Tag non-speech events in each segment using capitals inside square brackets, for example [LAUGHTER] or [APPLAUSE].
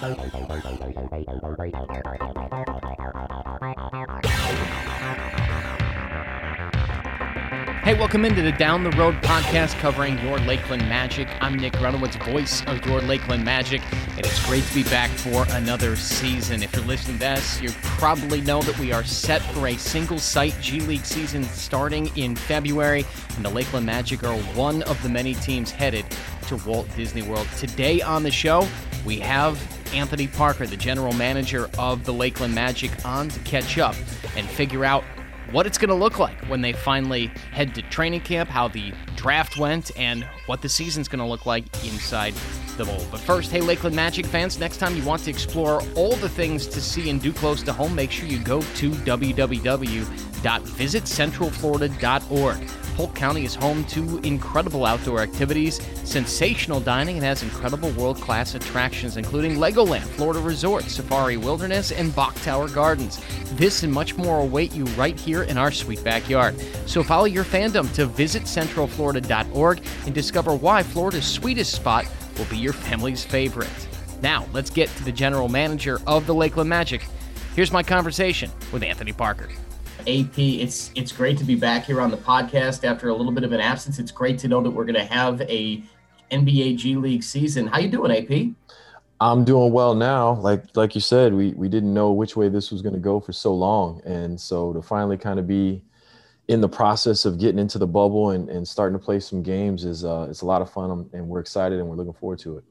Hey, welcome into the Down the Road podcast covering your Lakeland Magic. I'm Nick Runowitz, voice of your Lakeland Magic, and it's great to be back for another season. If you're listening to this, you probably know that we are set for a single site G League season starting in February, and the Lakeland Magic are one of the many teams headed to Walt Disney World. Today on the show, we have Anthony Parker, the general manager of the Lakeland Magic, on to catch up and figure out what it's going to look like when they finally head to training camp, how the draft went, and what the season's going to look like inside the bowl. But first, hey, Lakeland Magic fans, next time you want to explore all the things to see and do close to home, make sure you go to www.visitcentralflorida.org. Polk County is home to incredible outdoor activities, sensational dining, and has incredible world class attractions, including Legoland, Florida Resort, Safari Wilderness, and Bok Tower Gardens. This and much more await you right here in our sweet backyard. So follow your fandom to visitcentralflorida.org and discover why Florida's sweetest spot will be your family's favorite. Now, let's get to the general manager of the Lakeland Magic. Here's my conversation with Anthony Parker. AP, it's it's great to be back here on the podcast after a little bit of an absence. It's great to know that we're going to have a NBA G League season. How you doing, AP? I'm doing well now. Like like you said, we we didn't know which way this was going to go for so long, and so to finally kind of be in the process of getting into the bubble and, and starting to play some games is uh, it's a lot of fun, and we're excited and we're looking forward to it.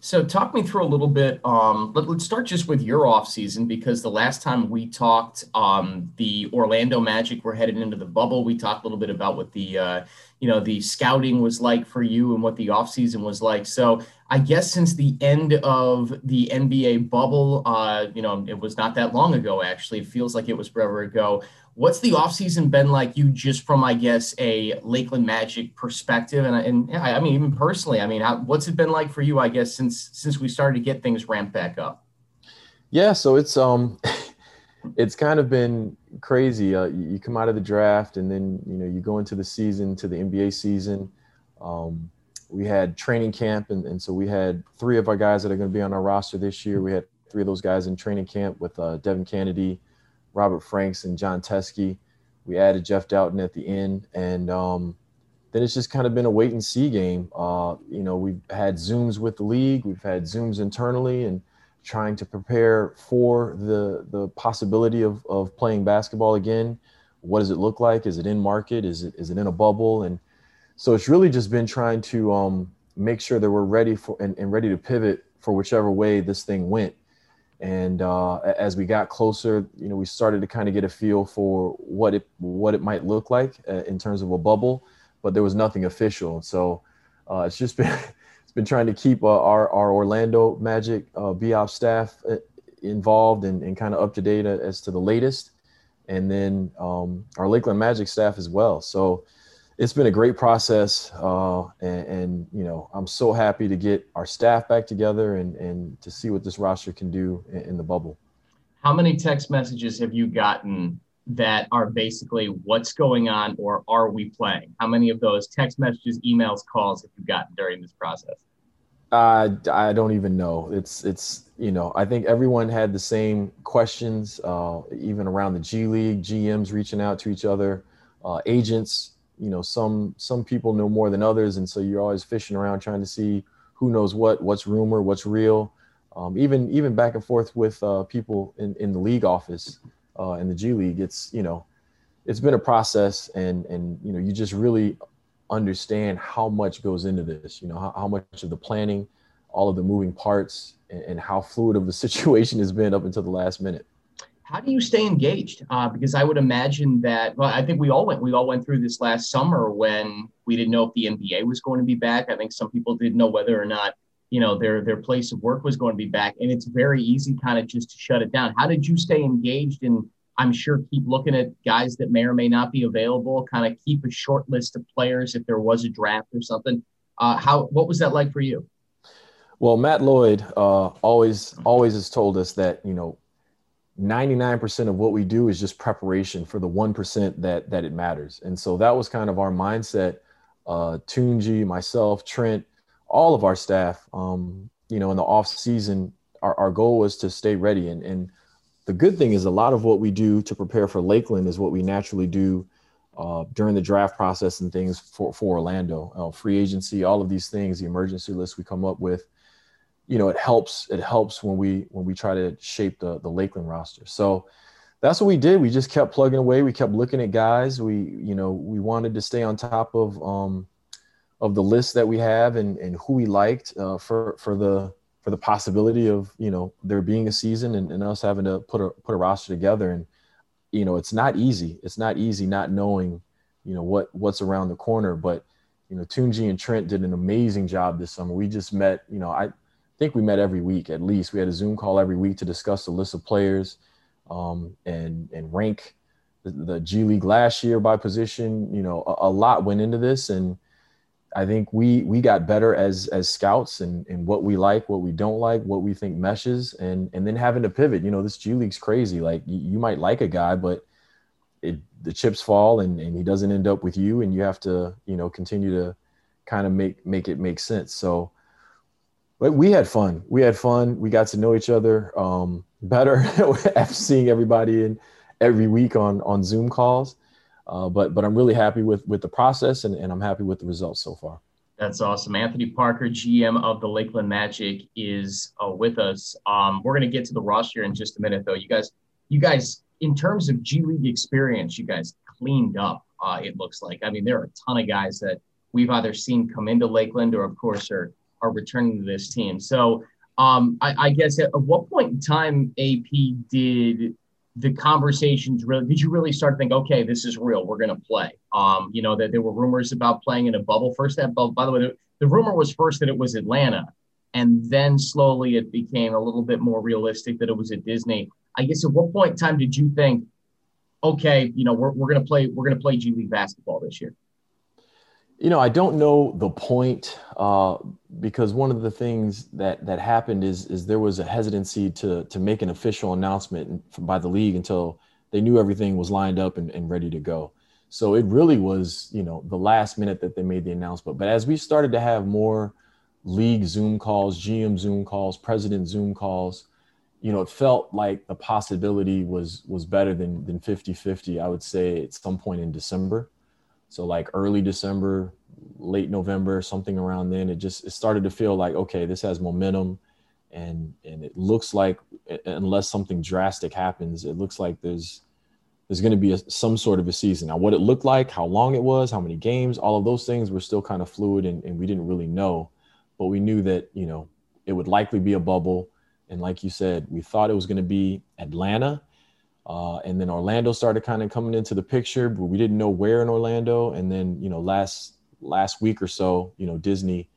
So, talk me through a little bit. Um, let, us start just with your off season because the last time we talked, um, the Orlando Magic were headed into the bubble. We talked a little bit about what the uh, you know the scouting was like for you and what the off season was like. So, I guess since the end of the NBA bubble, uh, you know, it was not that long ago. Actually, it feels like it was forever ago. What's the offseason been like you just from, I guess, a Lakeland Magic perspective? And, and I mean, even personally, I mean, how, what's it been like for you, I guess, since since we started to get things ramped back up? Yeah, so it's um [LAUGHS] it's kind of been crazy. Uh, you come out of the draft and then, you know, you go into the season, to the NBA season. Um, we had training camp, and, and so we had three of our guys that are going to be on our roster this year. We had three of those guys in training camp with uh, Devin Cannady, Robert Franks and Jon Teske. We added Jeff Dowtin at the end, and um, then it's just kind of been a wait and see game. Uh, you know, we've had Zooms with the league, we've had Zooms internally, and trying to prepare for the the possibility of of playing basketball again. What does it look like? Is it in market? Is it is it in a bubble? And so it's really just been trying to um, make sure that we're ready for and, and ready to pivot for whichever way this thing went. And uh, as we got closer, you know, we started to kind of get a feel for what it what it might look like uh, in terms of a bubble, but there was nothing official. So uh, it's just [LAUGHS] been it's been trying to keep uh, our our Orlando Magic uh, BOP staff uh, involved and, and kind of up to date as to the latest, and then um, our Lakeland Magic staff as well. So it's been a great process, uh, and, and, you know I'm so happy to get our staff back together and and to see what this roster can do in, in, the bubble. How many text messages have you gotten that are basically what's going on or are we playing? How many of those text messages, emails, calls have you gotten during this process? Uh, I don't even know. It's it's you know I think everyone had the same questions, uh, even around the G League, GMs reaching out to each other, uh, agents you know some some people know more than others. And so you're always fishing around trying to see who knows what what's rumor what's real. Um, even even back and forth with uh, people in, in the league office uh, in the g league it's you know it's been a process and and you know you just really understand how much goes into this you know how, how much of the planning all of the moving parts and, and how fluid of the [LAUGHS] situation has been up until the last minute how do you stay engaged? Uh, because I would imagine that. Well, I think we all went. We all went through this last summer when we didn't know if the NBA was going to be back. I think some people didn't know whether or not you know their their place of work was going to be back, and it's very easy kind of just to shut it down. How did you stay engaged and I'm sure keep looking at guys that may or may not be available. Kind of keep a short list of players if there was a draft or something. Uh, how what was that like for you? Well, Matt Lloyd uh, always always has told us that you know 99% of what we do is just preparation for the 1% that that it matters. And so that was kind of our mindset. Uh, Tunji, myself, Trent, all of our staff, um, you know, in the off season, our, our goal was to stay ready. And, and the good thing is a lot of what we do to prepare for Lakeland is what we naturally do uh, during the draft process and things for, for Orlando, uh, free agency, all of these things, the emergency list we come up with, you know, it helps, it helps when we, when we try to shape the, the Lakeland roster. So that's what we did. We just kept plugging away. We kept looking at guys. We, you know, we wanted to stay on top of, um, of the list that we have and, and who we liked uh, for, for the, for the possibility of, you know, there being a season and, and us having to put a, put a roster together. And, you know, it's not easy. It's not easy not knowing, you know, what what's around the corner. But, you know, Tunji and Trent did an amazing job this summer. We just met, you know, I think we met every week at least. We had a Zoom call every week to discuss the list of players um, and and rank the, the, G League last year by position. You know, a, a lot went into this, and I think we we got better as as scouts and and what we like, what we don't like, what we think meshes, and and then having to pivot. You know, this G League's crazy. Like you, you might like a guy, but it the chips fall and, and he doesn't end up with you, and you have to you know continue to kind of make make it make sense. So, but we had fun. We had fun. We got to know each other um, [LAUGHS] better after seeing everybody in every week on on Zoom calls. Uh, but but I'm really happy with with the process and, and I'm happy with the results so far. That's awesome. Anthony Parker, GM of the Lakeland Magic, is uh, with us. Um, we're going to get to the roster in just a minute, though. You guys, you guys, in terms of G League experience, you guys cleaned up. Uh, it looks like. I mean, there are a ton of guys that we've either seen come into Lakeland or, of course, are are returning to this team. So, um, I, I guess at what point in time AP did the conversations really did you really start to think okay this is real we're going to play? Um you know that there were rumors about playing in a bubble first that bubble by the way the, the rumor was first that it was atlanta and then slowly it became a little bit more realistic that it was at disney. I guess at what point in time did you think okay you know we're, we're going to play we're going to play g league basketball this year you know, I don't know the point uh, because one of the things that that happened is is there was a hesitancy to to make an official announcement by the league until they knew everything was lined up and, and ready to go. So it really was, you know, the last minute that they made the announcement. But as we started to have more league Zoom calls, GM Zoom calls, president Zoom calls, you know, it felt like the possibility was was better than than 50-50, I would say at some point in December. So like early December, late November, something around then, it just it started to feel like okay, this has momentum, and and it looks like unless something drastic happens, it looks like there's there's going to be a, some sort of a season. Now, what it looked like, how long it was, how many games, all of those things were still kind of fluid, and, and we didn't really know, but we knew that you know it would likely be a bubble, and like you said, we thought it was going to be Atlanta uh, and then Orlando started kind of coming into the picture, but we didn't know where in Orlando. And then, you know, last last week or so, you know, Disney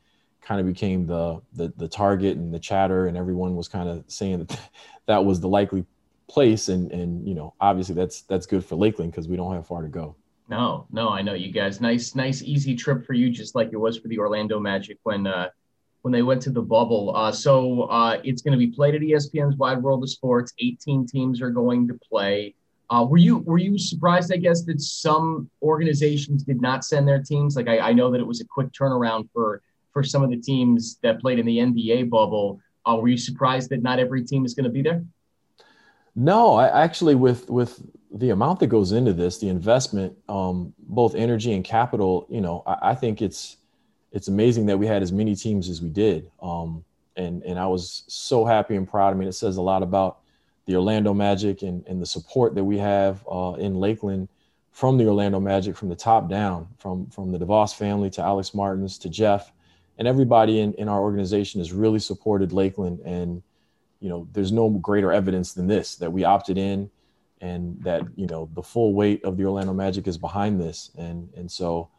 kind of became the the, the target and the chatter, and everyone was kind of saying that [LAUGHS] that was the likely place. And and you know, obviously that's that's good for Lakeland because we don't have far to go. No, no, I know you guys. Nice, nice, easy trip for you, just like it was for the Orlando Magic when uh, when they went to the bubble. Uh, so uh, it's going to be played at ESPN's Wide World of Sports. 18 teams are going to play. Uh, were you were you surprised? I guess that some organizations did not send their teams. Like I, I know that it was a quick turnaround for for some of the teams that played in the NBA bubble. Uh, were you surprised that not every team is going to be there? No, I actually with with the amount that goes into this, the investment, um, both energy and capital. You know, I, I think it's it's amazing that we had as many teams as we did. Um, and and I was so happy and proud. I mean, it says a lot about the Orlando Magic and, and the support that we have uh, in Lakeland from the Orlando Magic from the top down, from from the DeVos family to Alex Martins to Jeff, and everybody in, in our organization has really supported Lakeland. And you know, there's no greater evidence than this that we opted in, and that you know the full weight of the Orlando Magic is behind this. And and so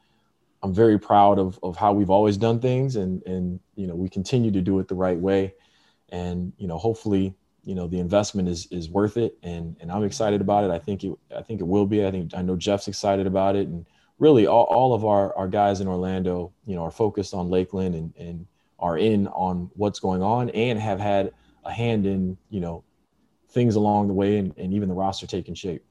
I'm very proud of, of how we've always done things and, and, you know, we continue to do it the right way. And, you know, hopefully, you know, the investment is, is worth it. And, and I'm excited about it. I think it, I think it will be, I think, I know Jeff's excited about it. And really all, all of our, our guys in Orlando, you know, are focused on Lakeland and, and are in on what's going on and have had a hand in, you know, things along the way and, and even the roster taking shape.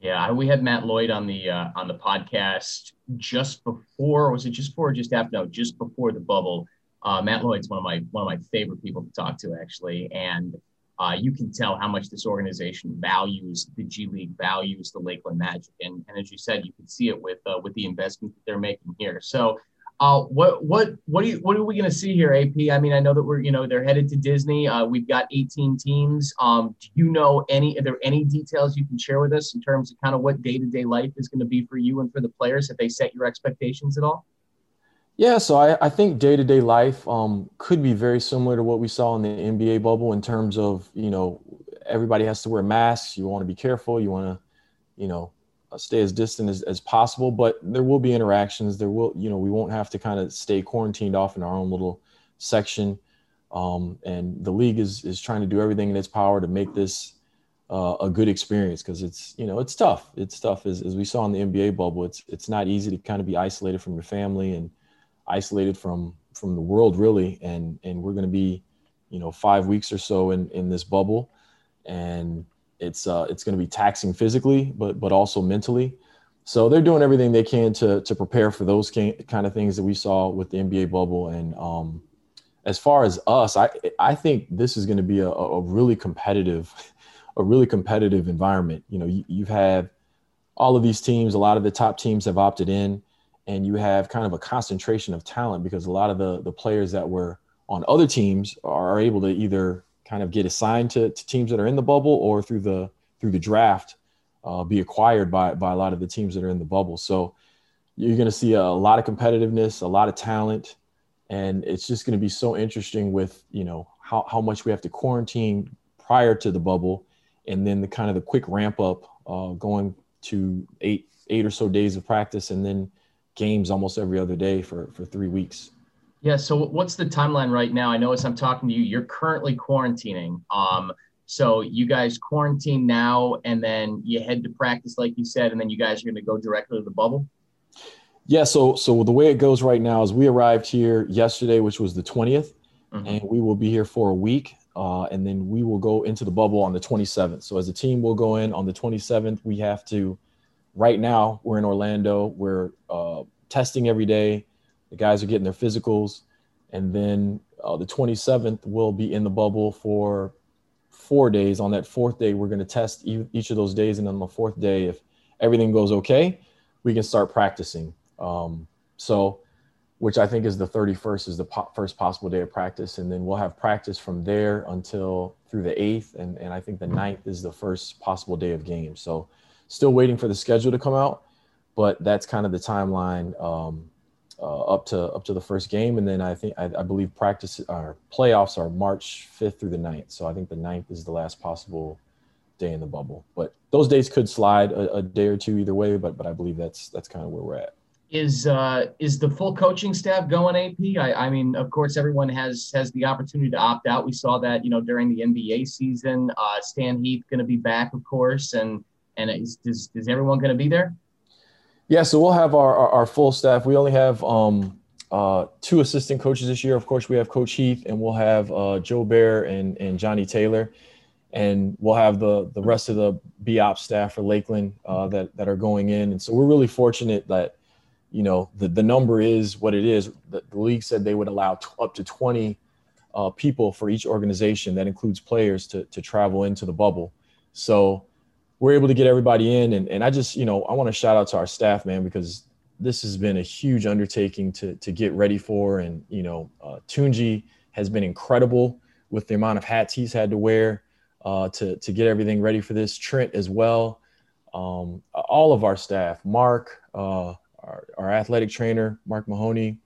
Yeah, we had Matt Lloyd on the uh, on the podcast just before. Was it just before, just after? No, just before the bubble. Uh, Matt Lloyd's one of my one of my favorite people to talk to actually, and uh, you can tell how much this organization values the G League, values the Lakeland Magic, and, and as you said, you can see it with uh, with the investment that they're making here. So, uh, what what what are you what are we going to see here, AP? I mean, I know that we're you know they're headed to Disney. Uh, we've got 18 teams. Um, do you know any? Are there any details you can share with us in terms of kind of what day to day life is going to be for you and for the players? Have they set your expectations at all? Yeah, so I, I think day to day life um, could be very similar to what we saw in the NBA bubble in terms of, you know, everybody has to wear masks. You want to be careful. You want to, you know, stay as distant as, as possible, but there will be interactions. There will, you know, we won't have to kind of stay quarantined off in our own little section. Um, and the league is, is trying to do everything in its power to make this uh, a good experience because it's, you know, it's tough. It's tough as, as we saw in the NBA bubble. It's, it's not easy to kind of be isolated from your family and, isolated from from the world really and and we're going to be you know five weeks or so in in this bubble and it's uh it's going to be taxing physically but but also mentally. So they're doing everything they can to to prepare for those kind of things that we saw with the NBA bubble. And um as far as us I I think this is going to be a, a really competitive [LAUGHS] a really competitive environment. You know you, you've had all of these teams a lot of the top teams have opted in and you have kind of a concentration of talent because a lot of the the players that were on other teams are able to either kind of get assigned to, to teams that are in the bubble or through the through the draft uh, be acquired by by a lot of the teams that are in the bubble. So you're going to see a lot of competitiveness, a lot of talent, and it's just going to be so interesting with you know how how much we have to quarantine prior to the bubble, and then the kind of the quick ramp up uh, going to eight eight or so days of practice, and then games almost every other day for for three weeks. Yeah. So what's the timeline right now? I know as I'm talking to you, you're currently quarantining. Um, so you guys quarantine now, and then you head to practice, like you said, and then you guys are going to go directly to the bubble. Yeah. So so the way it goes right now is we arrived here yesterday, which was the 20th, mm-hmm. and we will be here for a week. Uh, and then we will go into the bubble on the 27th. So as a team, we'll go in on the 27th. We have to right now we're in Orlando. We're uh, testing every day. The guys are getting their physicals, and then uh, the 27th we'll be in the bubble for four days. On that fourth day, we're going to test each of those days, and on the fourth day, if everything goes okay, we can start practicing. Um, so, which I think is the 31st is the po- first possible day of practice, and then we'll have practice from there until through the 8th, and and I think the 9th is the first possible day of games. So Still waiting for the schedule to come out, but that's kind of the timeline um, uh, up to up to the first game, and then I think I, I believe practice our playoffs are March 5th through the 9th. So I think the 9th is the last possible day in the bubble. But those days could slide a, a day or two either way. But but I believe that's that's kind of where we're at is uh, is the full coaching staff going AP? I, I, mean, of course, everyone has has the opportunity to opt out. We saw that, you know, during the NBA season. Uh, Stan Heath going to be back, of course, and and is, is, is everyone going to be there? Yeah, so we'll have our, our, our full staff. We only have um, uh, two assistant coaches this year. Of course, we have Coach Heath, and we'll have uh, Joe Bear and, and Johnny Taylor, and we'll have the the rest of the BOP staff for Lakeland uh, that that are going in. And so we're really fortunate that you know the the number is what it is. The, the league said they would allow t- up to twenty uh, people for each organization. That includes players to to travel into the bubble. So we're able to get everybody in. And, and I just, you know, I want to shout out to our staff, man, because this has been a huge undertaking to, to get ready for. And, you know, uh, Tunji has been incredible with the amount of hats he's had to wear uh, to, to get everything ready for this. Trent as well. Um, all of our staff, Mark, uh, our, our, athletic trainer, Mark Mahoney,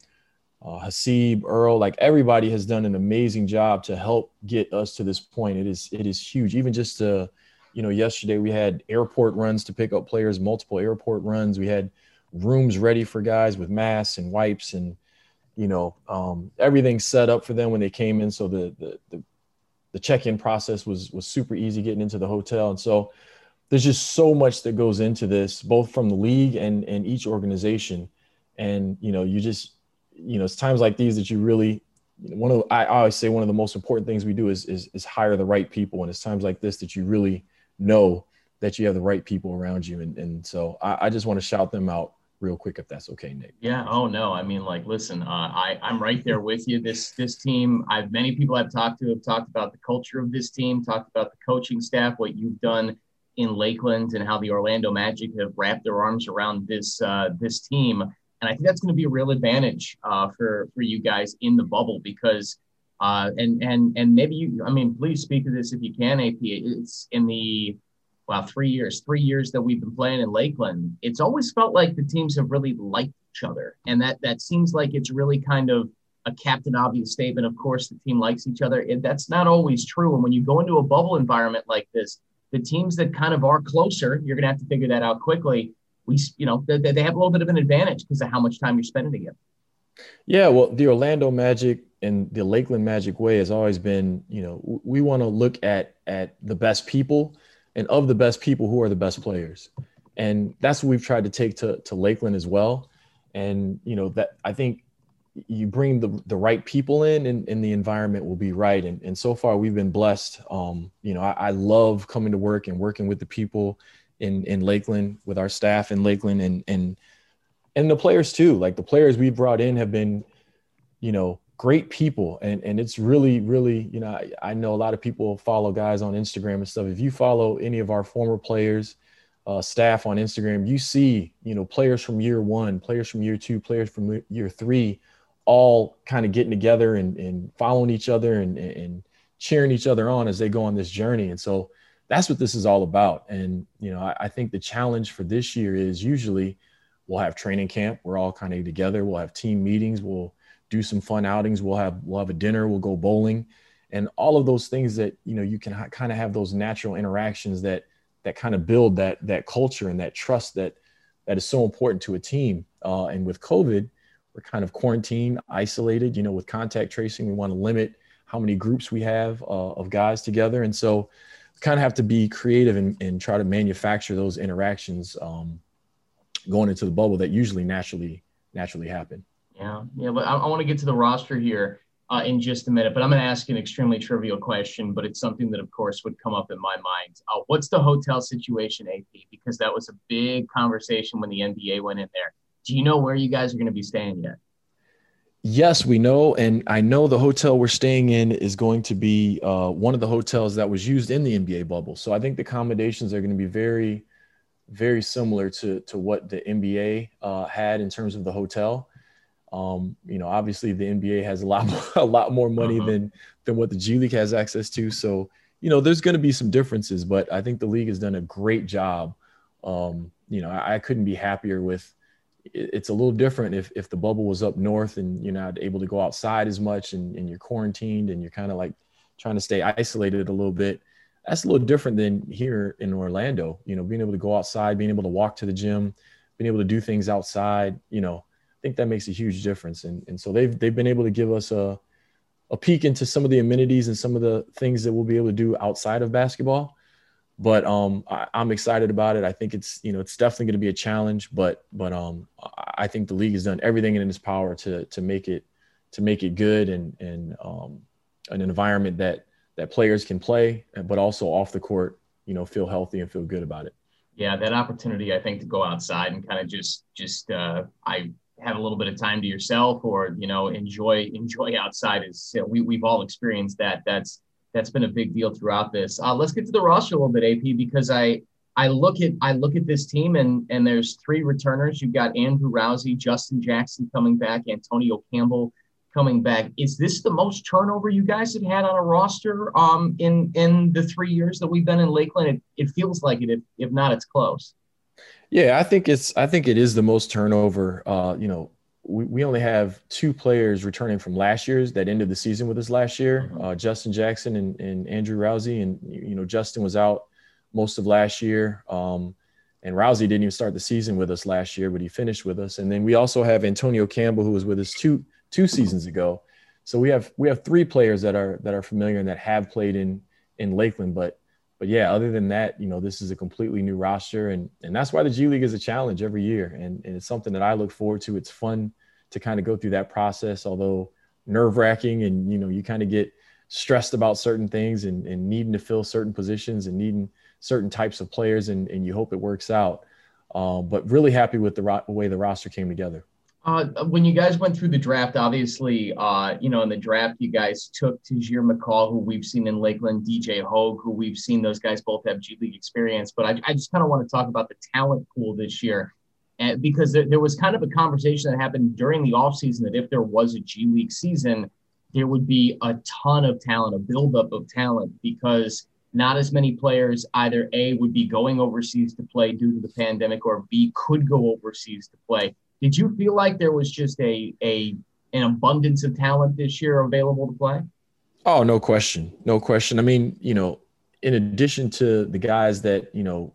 uh, Hasib, Earl, like everybody has done an amazing job to help get us to this point. It is, it is huge. Even just to, you know, yesterday we had airport runs to pick up players, multiple airport runs. We had rooms ready for guys with masks and wipes and, you know, um, everything set up for them when they came in. So the, the, the, the check-in process was, was super easy getting into the hotel. And so there's just so much that goes into this, both from the league and, and each organization. And, you know, you just, you know, it's times like these that you really, one of I always say one of the most important things we do is, is is hire the right people and it's times like this that you really know that you have the right people around you. And, and so I, I just want to shout them out real quick if that's okay, Nick. Yeah. Oh no. I mean, like, listen, uh, I I'm right there with you. This this team, I've many people I've talked to have talked about the culture of this team, talked about the coaching staff, what you've done in Lakeland, and how the Orlando Magic have wrapped their arms around this uh, this team. And I think that's going to be a real advantage uh, for for you guys in the bubble because. Uh, and and and maybe you, I mean, please speak to this if you can, AP. It's in the wow, three years, three years that we've been playing in Lakeland, it's always felt like the teams have really liked each other. And that that seems like it's really kind of a captain obvious statement. Of course, the team likes each other. That's not always true. And when you go into a bubble environment like this, the teams that kind of are closer, you're going to have to figure that out quickly. We, you know, they, they have a little bit of an advantage because of how much time you're spending together. Yeah, well, the Orlando Magic and the Lakeland Magic way has always been, you know, we want to look at at the best people and of the best people who are the best players. And that's what we've tried to take to, to Lakeland as well. And, you know, that I think you bring the, the right people in and, and the environment will be right. And, and so far we've been blessed. Um, you know, I, I love coming to work and working with the people in, in Lakeland with our staff in Lakeland and, and, and the players too. Like the players we brought in have been, you know, great people and and it's really really you know I, I, know a lot of people follow guys on instagram and stuff. If you follow any of our former players uh, staff on instagram you see you know players from year one players from year two players from year three all kind of getting together and, and following each other and, and cheering each other on as they go on this journey. And so that's what this is all about. And you know I, I think the challenge for this year is usually we'll have training camp. We're all kind of together. We'll have team meetings. We'll do some fun outings. We'll have we'll have a dinner. We'll go bowling, and all of those things that you know you can ha- kind of have those natural interactions that that kind of build that that culture and that trust that that is so important to a team. Uh, and with COVID, we're kind of quarantined, isolated. You know, with contact tracing, we want to limit how many groups we have uh, of guys together, and so kind of have to be creative and, and try to manufacture those interactions um, going into the bubble that usually naturally naturally happen. Yeah, yeah, but I, I want to get to the roster here uh, in just a minute. But I'm going to ask an extremely trivial question, but it's something that, of course, would come up in my mind. Uh, what's the hotel situation, AP? Because that was a big conversation when the NBA went in there. Do you know where you guys are going to be staying yet? Yes, we know, and I know the hotel we're staying in is going to be uh, one of the hotels that was used in the NBA bubble. So I think the accommodations are going to be very, very similar to to what the NBA uh, had in terms of the hotel. Um, you know, obviously the NBA has a lot [LAUGHS] more, a lot more money uh-huh. than than what the G League has access to. So, you know, there's going to be some differences, but I think the league has done a great job. Um, you know, I, I couldn't be happier with. It, it's a little different if if the bubble was up north and you're not able to go outside as much and, and you're quarantined and you're kind of like trying to stay isolated a little bit. That's a little different than here in Orlando. You know, being able to go outside, being able to walk to the gym, being able to do things outside. You know, think that makes a huge difference. And, and so they've, they've been able to give us a, a peek into some of the amenities and some of the things that we'll be able to do outside of basketball. But um, I, am excited about it. I think it's you know it's definitely going to be a challenge, but but um, I think the league has done everything in its power to to make it to make it good and and um, an environment that that players can play, but also off the court, you know, feel healthy and feel good about it. Yeah, that opportunity I think to go outside and kind of just just uh, I have a little bit of time to yourself or you know enjoy enjoy outside is you know, we, we've all experienced that. That's that's been a big deal throughout this. Uh, let's get to the roster a little bit ap because i i look at i look at this team and and there's three returners. You've got andrew rowsey justin jackson coming back antonio campbell coming back. Is this the most turnover you guys have had on a roster um in in the three years that we've been in lakeland? It, it feels like it if, if not it's close yeah, I think it's I think it is the most turnover. Uh, you know, we, we only have two players returning from last year's that ended the season with us last year, mm-hmm. uh, Justin Jackson and, and Andrew Rowsey. And you know, Justin was out most of last year. Um, and Rowsey didn't even start the season with us last year, but he finished with us. And then we also have Antonio Campbell, who was with us two two seasons ago. So we have we have three players that are that are familiar and that have played in in Lakeland, but but yeah, other than that, you know, this is a completely new roster, and and that's why the G League is a challenge every year, and, and it's something that I look forward to. It's fun to kind of go through that process, although nerve wracking, and you know, you kind of get stressed about certain things and, and needing to fill certain positions and needing certain types of players, and and you hope it works out. Um, but really happy with the ro- way the roster came together. Uh, when you guys went through the draft, obviously, uh, you know, in the draft, you guys took Tahjere McCall, who we've seen in Lakeland, DJ Hogue, who we've seen those guys both have G League experience. But I, I just kind of want to talk about the talent pool this year. And because there, there was kind of a conversation that happened during the offseason that if there was a G League season, there would be a ton of talent, a buildup of talent, because not as many players either A would be going overseas to play due to the pandemic or B could go overseas to play. Did you feel like there was just a a an abundance of talent this year available to play? Oh, no question. No question. I mean, you know, in addition to the guys that, you know,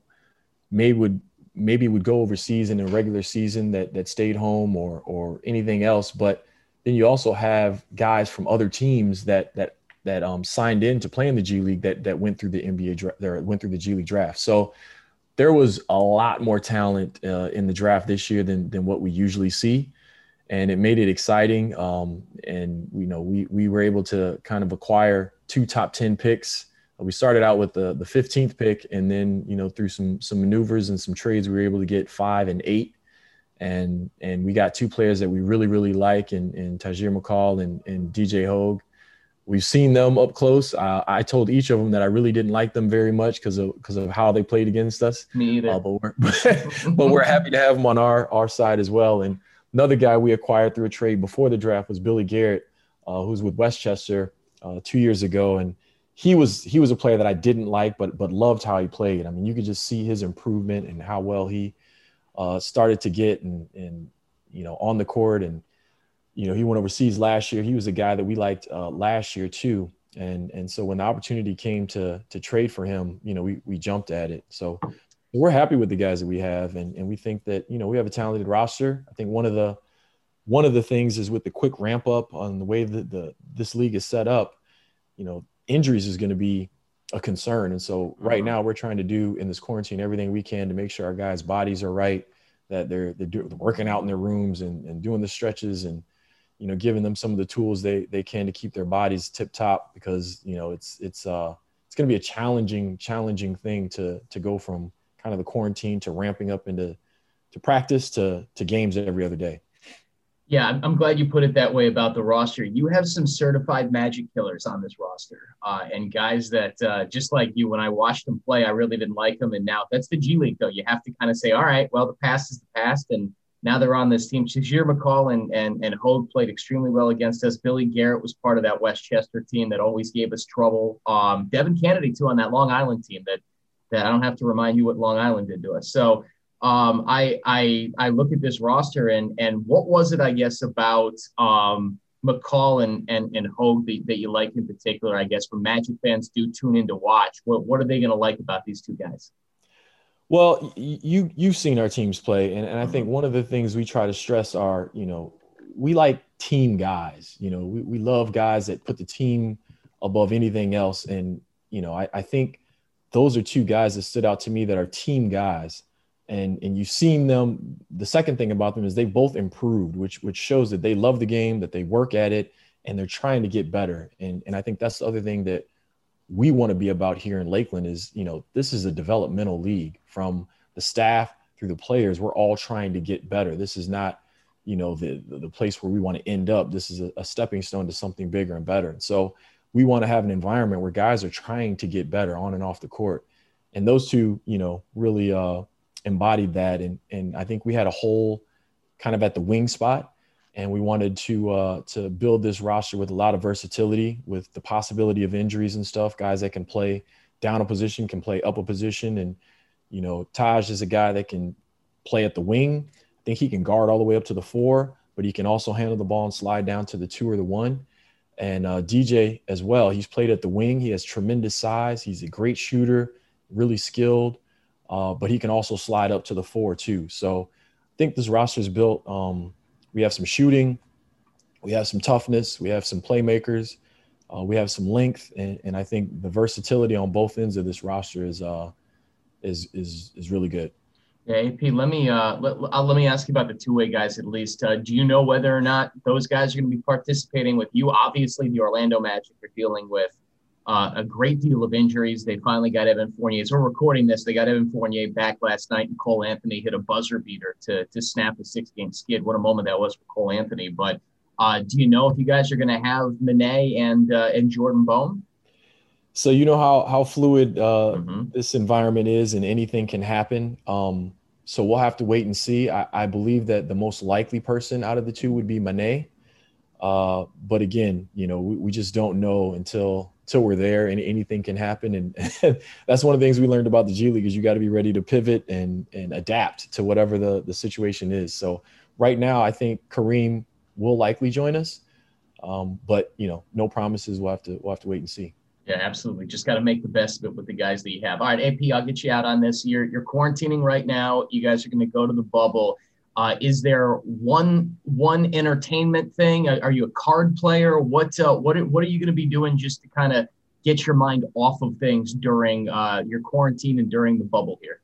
may would maybe would go overseas in a regular season that that stayed home or or anything else, but then you also have guys from other teams that that that um, signed in to play in the G League that that went through the NBA draft, went through the G League draft. So there was a lot more talent uh, in the draft this year than than what we usually see, and it made it exciting. Um, and you know, we we were able to kind of acquire two top ten picks. We started out with the the 15th pick, and then you know through some some maneuvers and some trades, we were able to get five and eight. And and we got two players that we really really like, and and Tahjere McCall and and DJ Hogue. We've seen them up close. Uh, I told each of them that I really didn't like them very much because of because of how they played against us. Me either. Uh, but, we're, [LAUGHS] but we're happy to have them on our our side as well. And another guy we acquired through a trade before the draft was Billy Garrett, uh, who's with Westchester uh, two years ago, and he was he was a player that I didn't like, but but loved how he played. I mean, you could just see his improvement and how well he uh, started to get and and you know on the court and you know, he went overseas last year. He was a guy that we liked uh, last year too. And and so when the opportunity came to to trade for him, you know, we we jumped at it. So we're happy with the guys that we have, and and we think that you know we have a talented roster. I think one of the one of the things is with the quick ramp up on the way that the this league is set up, you know, injuries is going to be a concern. And so right uh-huh. now we're trying to do in this quarantine everything we can to make sure our guys' bodies are right, that they're they're, do, they're working out in their rooms and, and doing the stretches and you know, giving them some of the tools they they can to keep their bodies tip top because you know it's it's uh it's going to be a challenging challenging thing to to go from kind of the quarantine to ramping up into to practice to to games every other day. Yeah, I'm glad you put it that way about the roster. You have some certified magic killers on this roster, uh, and guys that uh, just like you, when I watched them play, I really didn't like them. And now that's the G League, though. You have to kind of say, all right, well, the past is the past, and now they're on this team. Tahjere McCall and, and, and Hogue played extremely well against us. Billy Garrett was part of that Westchester team that always gave us trouble. Um, Devin Cannady, too, on that Long Island team that, that I don't have to remind you what Long Island did to us. So um, I, I, I look at this roster and, and what was it, I guess, about um, McCall and, and, and Hogue that, that you like in particular, I guess, when Magic fans do tune in to watch? What, what are they going to like about these two guys? Well, you you've seen our teams play, and, and I think mm-hmm. one of the things we try to stress are, you know, we like team guys. You know, we, we love guys that put the team above anything else. And, you know, I, I think those are two guys that stood out to me that are team guys. And and you've seen them. The second thing about them is they both improved, which which shows that they love the game, that they work at it, and they're trying to get better. And and I think that's the other thing that we want to be about here in Lakeland is, you know, this is a developmental league from the staff through the players. We're all trying to get better. This is not, you know, the the place where we want to end up. This is a, a stepping stone to something bigger and better. And so we want to have an environment where guys are trying to get better on and off the court. And those two, you know, really uh, embodied that. And and I think we had a hole kind of at the wing spot and we wanted to uh, to build this roster with a lot of versatility, with the possibility of injuries and stuff. Guys that can play down a position, can play up a position, and you know, Taj is a guy that can play at the wing. I think he can guard all the way up to the four, but he can also handle the ball and slide down to the two or the one. And uh, DJ as well. He's played at the wing. He has tremendous size. He's a great shooter, really skilled, uh, but he can also slide up to the four too. So I think this roster is built. Um, we have some shooting, we have some toughness, we have some playmakers, uh, we have some length, and, and I think the versatility on both ends of this roster is uh, is is is really good. Yeah, AP. Let me uh, let, uh, let me ask you about the two-way guys at least. Uh, do you know whether or not those guys are going to be participating with you? Obviously, the Orlando Magic you're dealing with uh, a great deal of injuries. They finally got Evan Fournier. As we're recording this, they got Evan Fournier back last night, and Cole Anthony hit a buzzer beater to to snap a six game skid. What a moment that was for Cole Anthony! But uh, do you know if you guys are going to have Mané and uh, and Jordan Bone? So you know how how fluid uh, mm-hmm. this environment is, and anything can happen. Um, so we'll have to wait and see. I, I, believe that the most likely person out of the two would be Mané. Uh, but again, you know, we, we just don't know until till we're there and anything can happen. And [LAUGHS] that's one of the things we learned about the G League is you got to be ready to pivot and and adapt to whatever the the situation is. So right now, I think Karim will likely join us, um, but you know, no promises. We'll have to we'll have to wait and see. Yeah, absolutely. Just got to make the best of it with the guys that you have. All right, AP, I'll get you out on this. You're you're quarantining right now. You guys are going to go to the bubble. Uh, is there one one entertainment thing? Are, are you a card player? What uh, what what are you going to be doing just to kind of get your mind off of things during uh, your quarantine and during the bubble here?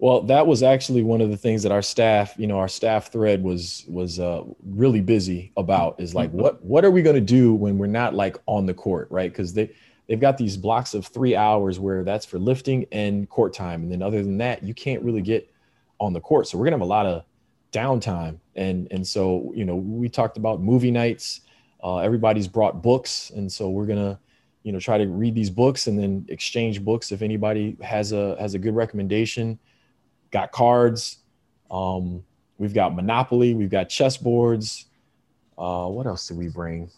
Well, that was actually one of the things that our staff, you know, our staff thread was was uh, really busy about. Is like, what what are we going to do when we're not like on the court, right? Because they they've got these blocks of three hours where that's for lifting and court time, and then other than that, you can't really get on the court. So we're gonna have a lot of downtime. And and so you know we talked about movie nights. Uh, everybody's brought books. And so we're gonna you know try to read these books and then exchange books if anybody has a has a good recommendation. Got cards. Um, we've got monopoly. We've got chess boards uh, what else did we bring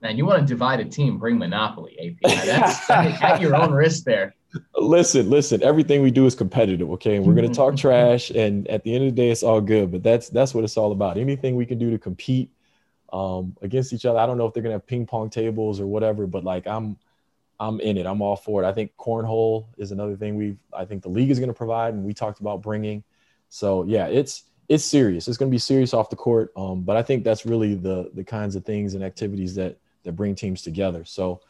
man you want to divide a team bring monopoly ap that's at your own [LAUGHS] risk there listen, listen. Everything we do is competitive, okay? And we're gonna talk trash, and at the end of the day, it's all good. But that's that's what it's all about. Anything we can do to compete um, against each other. I don't know if they're gonna have ping pong tables or whatever, but like I'm, I'm in it. I'm all for it. I think cornhole is another thing we've. I think the league is gonna provide, and we talked about bringing. So yeah, it's it's serious. It's gonna be serious off the court. Um, but I think that's really the the kinds of things and activities that that bring teams together. So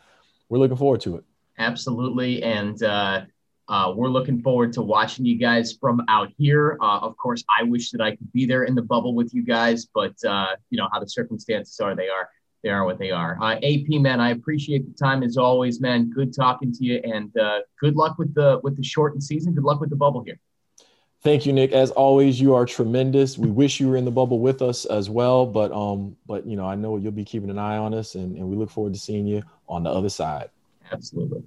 we're looking forward to it. Absolutely. And uh, uh, we're looking forward to watching you guys from out here. Uh, of course, I wish that I could be there in the bubble with you guys, but uh, you know how the circumstances are. They are. They are what they are. Uh, AP man, I appreciate the time as always, man. Good talking to you, and uh, good luck with the with the shortened season. Good luck with the bubble here. Thank you, Nick. As always, you are tremendous. We wish you were in the bubble with us as well, but um, but you know, I know you'll be keeping an eye on us, and, and we look forward to seeing you on the other side. Absolutely.